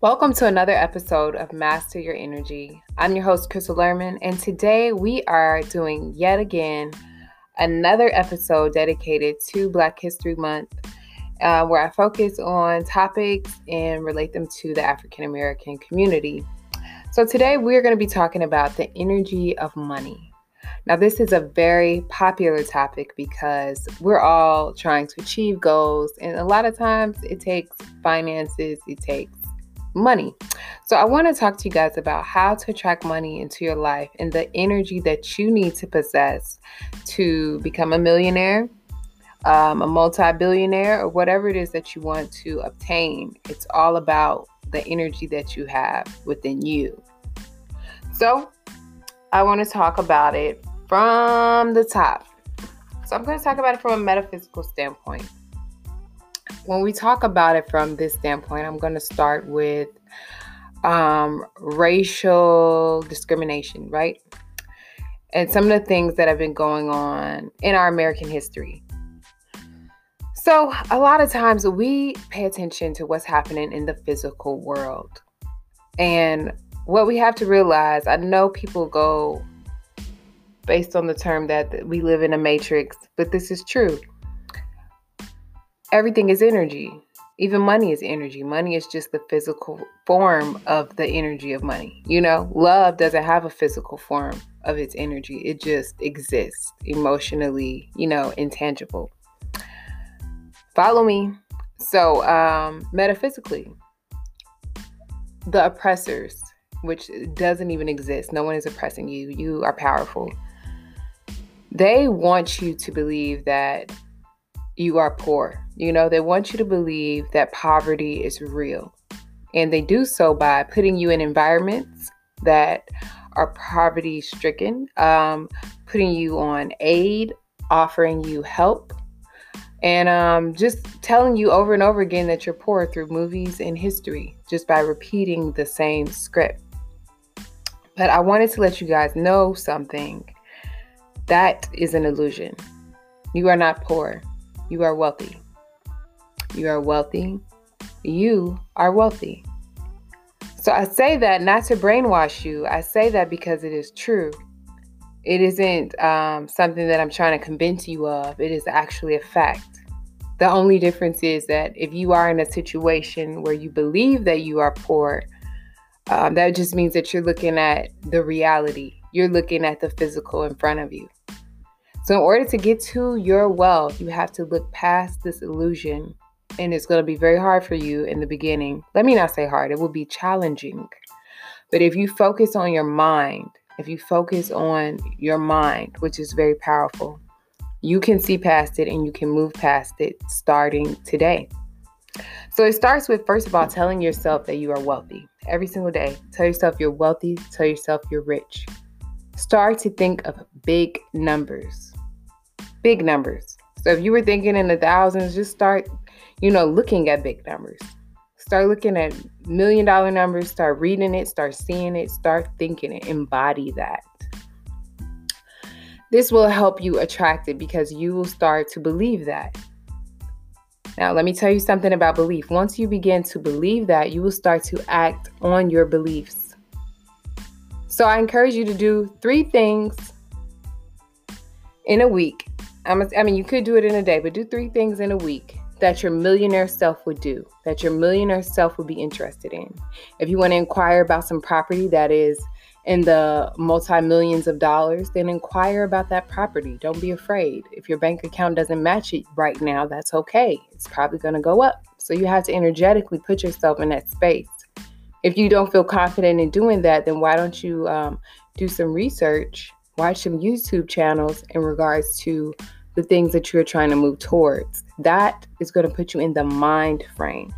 Welcome to another episode of Master Your Energy. I'm your host, Crystal Lerman, and today we are doing yet again another episode dedicated to Black History Month, uh, where I focus on topics and relate them to the African American community. So, today we're going to be talking about the energy of money. Now, this is a very popular topic because we're all trying to achieve goals, and a lot of times it takes finances, it takes money. So, I want to talk to you guys about how to attract money into your life and the energy that you need to possess to become a millionaire, um, a multi billionaire, or whatever it is that you want to obtain. It's all about the energy that you have within you. So, I want to talk about it from the top. So, I'm going to talk about it from a metaphysical standpoint when we talk about it from this standpoint, I'm going to start with um, racial discrimination, right? And some of the things that have been going on in our American history. So, a lot of times we pay attention to what's happening in the physical world. And what we have to realize, I know people go based on the term that we live in a matrix, but this is true everything is energy. Even money is energy. Money is just the physical form of the energy of money. You know, love doesn't have a physical form of its energy, it just exists emotionally, you know, intangible. Follow me. So, um, metaphysically, the oppressors, which doesn't even exist, no one is oppressing you, you are powerful. They want you to believe that you are poor. You know, they want you to believe that poverty is real. And they do so by putting you in environments that are poverty stricken, um, putting you on aid, offering you help, and um, just telling you over and over again that you're poor through movies and history just by repeating the same script. But I wanted to let you guys know something that is an illusion. You are not poor. You are wealthy. You are wealthy. You are wealthy. So I say that not to brainwash you. I say that because it is true. It isn't um, something that I'm trying to convince you of. It is actually a fact. The only difference is that if you are in a situation where you believe that you are poor, um, that just means that you're looking at the reality. You're looking at the physical in front of you. So, in order to get to your wealth, you have to look past this illusion. And it's going to be very hard for you in the beginning. Let me not say hard, it will be challenging. But if you focus on your mind, if you focus on your mind, which is very powerful, you can see past it and you can move past it starting today. So it starts with, first of all, telling yourself that you are wealthy every single day. Tell yourself you're wealthy, tell yourself you're rich. Start to think of big numbers big numbers. So if you were thinking in the thousands, just start, you know, looking at big numbers. Start looking at million dollar numbers, start reading it, start seeing it, start thinking it, embody that. This will help you attract it because you will start to believe that. Now, let me tell you something about belief. Once you begin to believe that, you will start to act on your beliefs. So, I encourage you to do three things in a week I'm, I mean, you could do it in a day, but do three things in a week that your millionaire self would do, that your millionaire self would be interested in. If you want to inquire about some property that is in the multi millions of dollars, then inquire about that property. Don't be afraid. If your bank account doesn't match it right now, that's okay. It's probably going to go up. So you have to energetically put yourself in that space. If you don't feel confident in doing that, then why don't you um, do some research, watch some YouTube channels in regards to the things that you're trying to move towards. That is going to put you in the mind frame.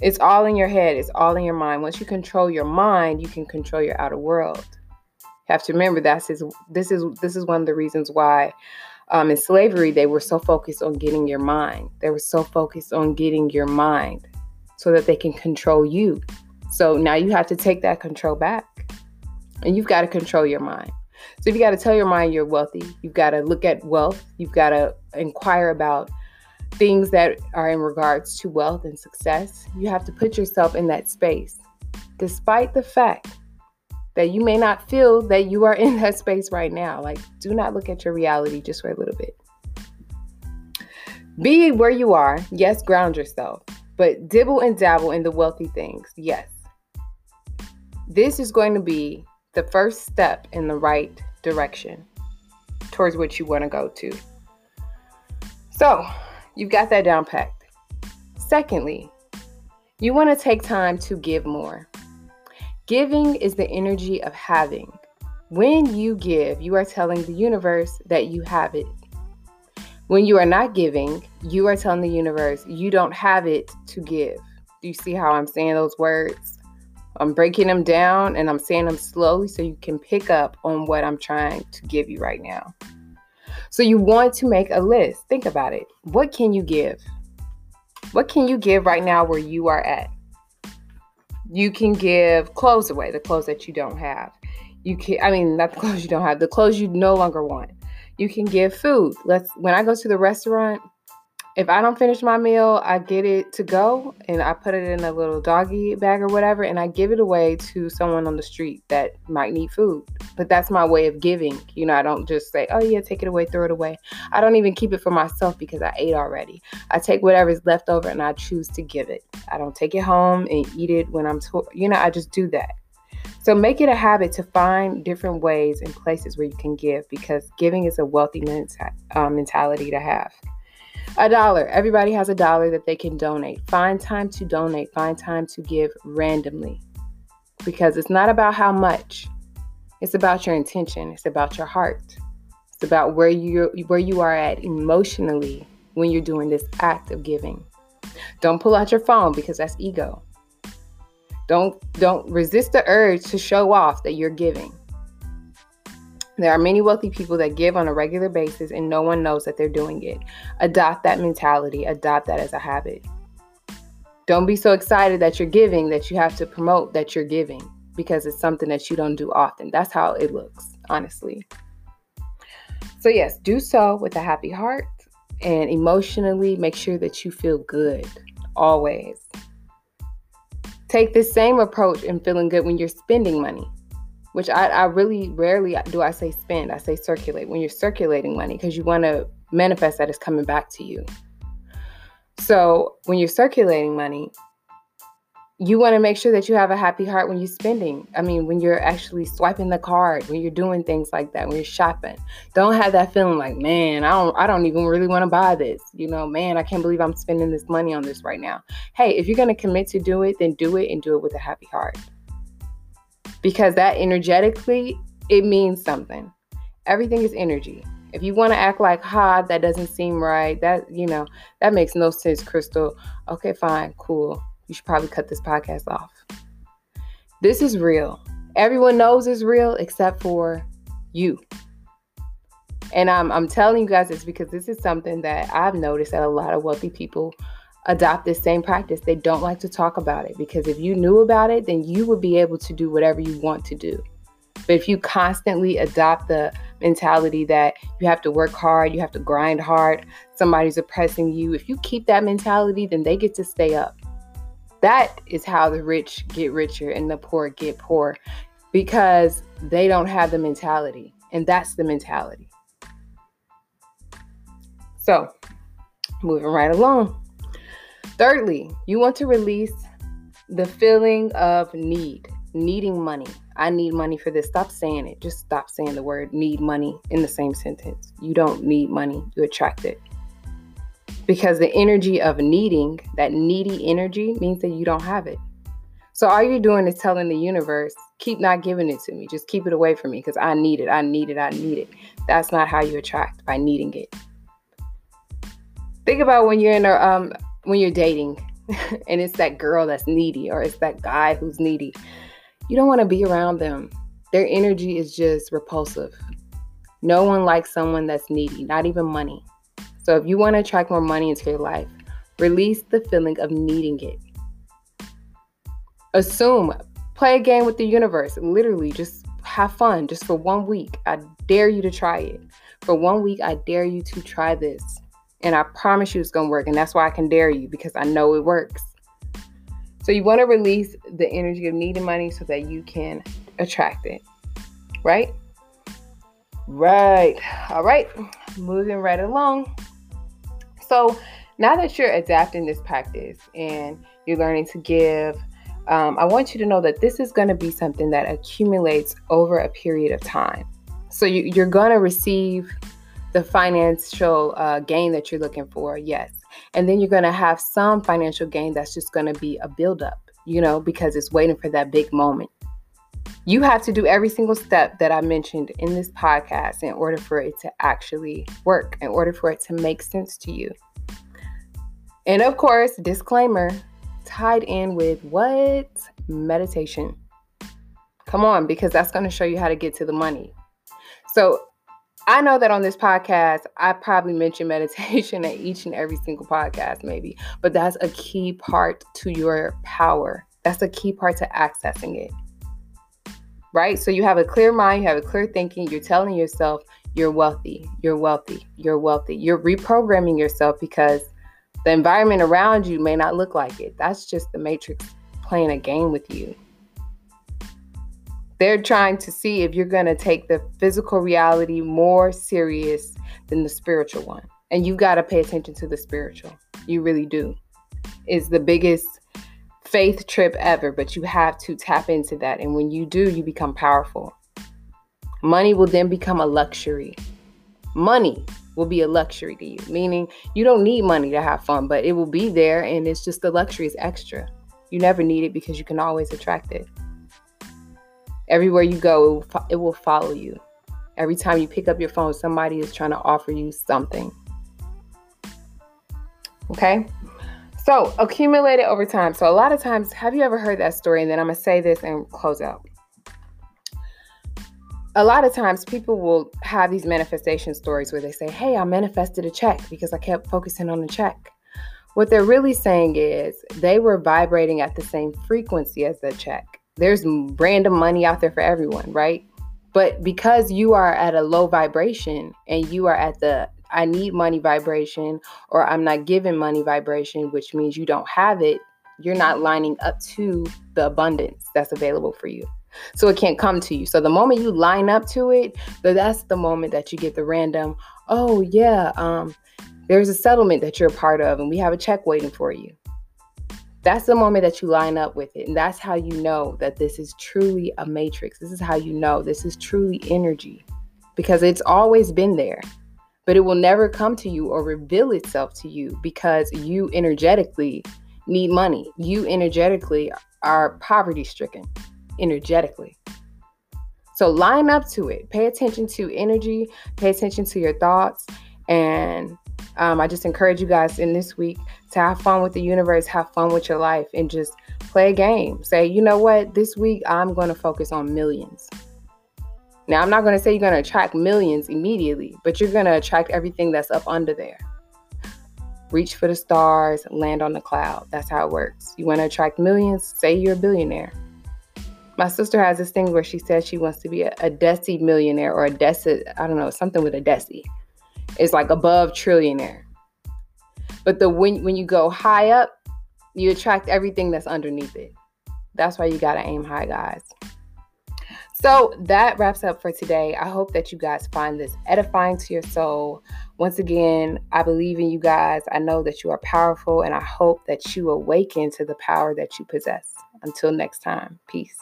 It's all in your head, it's all in your mind. Once you control your mind, you can control your outer world. You have to remember that's his, this is this is one of the reasons why um, in slavery they were so focused on getting your mind. They were so focused on getting your mind so that they can control you. So now you have to take that control back. And you've got to control your mind. So if you got to tell your mind you're wealthy, you've got to look at wealth, you've got to inquire about things that are in regards to wealth and success, you have to put yourself in that space, despite the fact that you may not feel that you are in that space right now. Like, do not look at your reality just for a little bit. Be where you are. Yes, ground yourself, but dibble and dabble in the wealthy things. Yes. This is going to be the first step in the right direction towards what you want to go to. So, you've got that down packed. Secondly, you want to take time to give more. Giving is the energy of having. When you give, you are telling the universe that you have it. When you are not giving, you are telling the universe you don't have it to give. Do you see how I'm saying those words? I'm breaking them down and I'm saying them slowly so you can pick up on what I'm trying to give you right now. So, you want to make a list. Think about it. What can you give? What can you give right now where you are at? You can give clothes away, the clothes that you don't have. You can I mean not the clothes you don't have, the clothes you no longer want. You can give food. Let's when I go to the restaurant, if I don't finish my meal, I get it to go and I put it in a little doggy bag or whatever and I give it away to someone on the street that might need food. But that's my way of giving. You know, I don't just say, oh yeah, take it away, throw it away. I don't even keep it for myself because I ate already. I take whatever's left over and I choose to give it. I don't take it home and eat it when I'm, to- you know, I just do that. So make it a habit to find different ways and places where you can give because giving is a wealthy menta- uh, mentality to have. A dollar. Everybody has a dollar that they can donate. Find time to donate. Find time to give randomly. Because it's not about how much. It's about your intention. It's about your heart. It's about where you where you are at emotionally when you're doing this act of giving. Don't pull out your phone because that's ego. Don't don't resist the urge to show off that you're giving. There are many wealthy people that give on a regular basis and no one knows that they're doing it. Adopt that mentality, adopt that as a habit. Don't be so excited that you're giving that you have to promote that you're giving because it's something that you don't do often. That's how it looks, honestly. So, yes, do so with a happy heart and emotionally make sure that you feel good always. Take the same approach in feeling good when you're spending money which I, I really rarely do I say spend. I say circulate when you're circulating money because you want to manifest that it's coming back to you. So when you're circulating money, you want to make sure that you have a happy heart when you're spending. I mean, when you're actually swiping the card, when you're doing things like that, when you're shopping. Don't have that feeling like, man, I don't I don't even really want to buy this. You know, man, I can't believe I'm spending this money on this right now. Hey, if you're going to commit to do it, then do it and do it with a happy heart because that energetically it means something. Everything is energy. If you want to act like ha, that doesn't seem right. That you know that makes no sense, Crystal. Okay, fine, cool. You should probably cut this podcast off. This is real. Everyone knows it's real except for you. And I'm I'm telling you guys this because this is something that I've noticed that a lot of wealthy people adopt this same practice. They don't like to talk about it because if you knew about it, then you would be able to do whatever you want to do. But if you constantly adopt the mentality that you have to work hard, you have to grind hard, somebody's oppressing you, if you keep that mentality, then they get to stay up. That is how the rich get richer and the poor get poor because they don't have the mentality. And that's the mentality. So, moving right along. Thirdly, you want to release the feeling of need, needing money. I need money for this. Stop saying it. Just stop saying the word need money in the same sentence. You don't need money, you attract it. Because the energy of needing, that needy energy, means that you don't have it. So all you're doing is telling the universe, keep not giving it to me. Just keep it away from me because I need it. I need it. I need it. That's not how you attract by needing it. Think about when you're in a um when you're dating and it's that girl that's needy or it's that guy who's needy. You don't want to be around them. Their energy is just repulsive. No one likes someone that's needy, not even money. So if you want to attract more money into your life, release the feeling of needing it. Assume, play a game with the universe. Literally, just have fun just for one week. I dare you to try it. For one week, I dare you to try this. And I promise you it's going to work. And that's why I can dare you because I know it works. So you want to release the energy of needing money so that you can attract it. Right? Right. All right. Moving right along. So now that you're adapting this practice and you're learning to give, um, I want you to know that this is going to be something that accumulates over a period of time. So you, are going to receive the financial uh, gain that you're looking for, yes. And then you're going to have some financial gain that's just going to be a buildup, you know, because it's waiting for that big moment. You have to do every single step that I mentioned in this podcast in order for it to actually work, in order for it to make sense to you. And of course, disclaimer tied in with what? Meditation. Come on, because that's going to show you how to get to the money. So, I know that on this podcast, I probably mention meditation at each and every single podcast, maybe, but that's a key part to your power. That's a key part to accessing it. Right? So you have a clear mind, you have a clear thinking, you're telling yourself you're wealthy, you're wealthy, you're wealthy. You're reprogramming yourself because the environment around you may not look like it. That's just the matrix playing a game with you. They're trying to see if you're going to take the physical reality more serious than the spiritual one. And you've got to pay attention to the spiritual. You really do. It's the biggest faith trip ever, but you have to tap into that. And when you do, you become powerful. Money will then become a luxury. Money will be a luxury to you, meaning you don't need money to have fun, but it will be there and it's just the luxury is extra. You never need it because you can always attract it. Everywhere you go, it will, it will follow you. Every time you pick up your phone, somebody is trying to offer you something. Okay? So, accumulate it over time. So, a lot of times, have you ever heard that story? And then I'm going to say this and close out. A lot of times, people will have these manifestation stories where they say, Hey, I manifested a check because I kept focusing on the check. What they're really saying is they were vibrating at the same frequency as the check there's random money out there for everyone, right? But because you are at a low vibration and you are at the I need money vibration or I'm not given money vibration, which means you don't have it, you're not lining up to the abundance that's available for you. So it can't come to you. So the moment you line up to it, that's the moment that you get the random, oh yeah, um, there's a settlement that you're a part of and we have a check waiting for you. That's the moment that you line up with it. And that's how you know that this is truly a matrix. This is how you know this is truly energy because it's always been there, but it will never come to you or reveal itself to you because you energetically need money. You energetically are poverty stricken, energetically. So line up to it. Pay attention to energy, pay attention to your thoughts, and um, I just encourage you guys in this week to have fun with the universe, have fun with your life, and just play a game. Say, you know what, this week I'm going to focus on millions. Now, I'm not going to say you're going to attract millions immediately, but you're going to attract everything that's up under there. Reach for the stars, land on the cloud. That's how it works. You want to attract millions? Say you're a billionaire. My sister has this thing where she says she wants to be a, a Desi millionaire or a Desi, I don't know, something with a Desi. It's like above trillionaire. But the when when you go high up, you attract everything that's underneath it. That's why you gotta aim high, guys. So that wraps up for today. I hope that you guys find this edifying to your soul. Once again, I believe in you guys. I know that you are powerful, and I hope that you awaken to the power that you possess. Until next time, peace.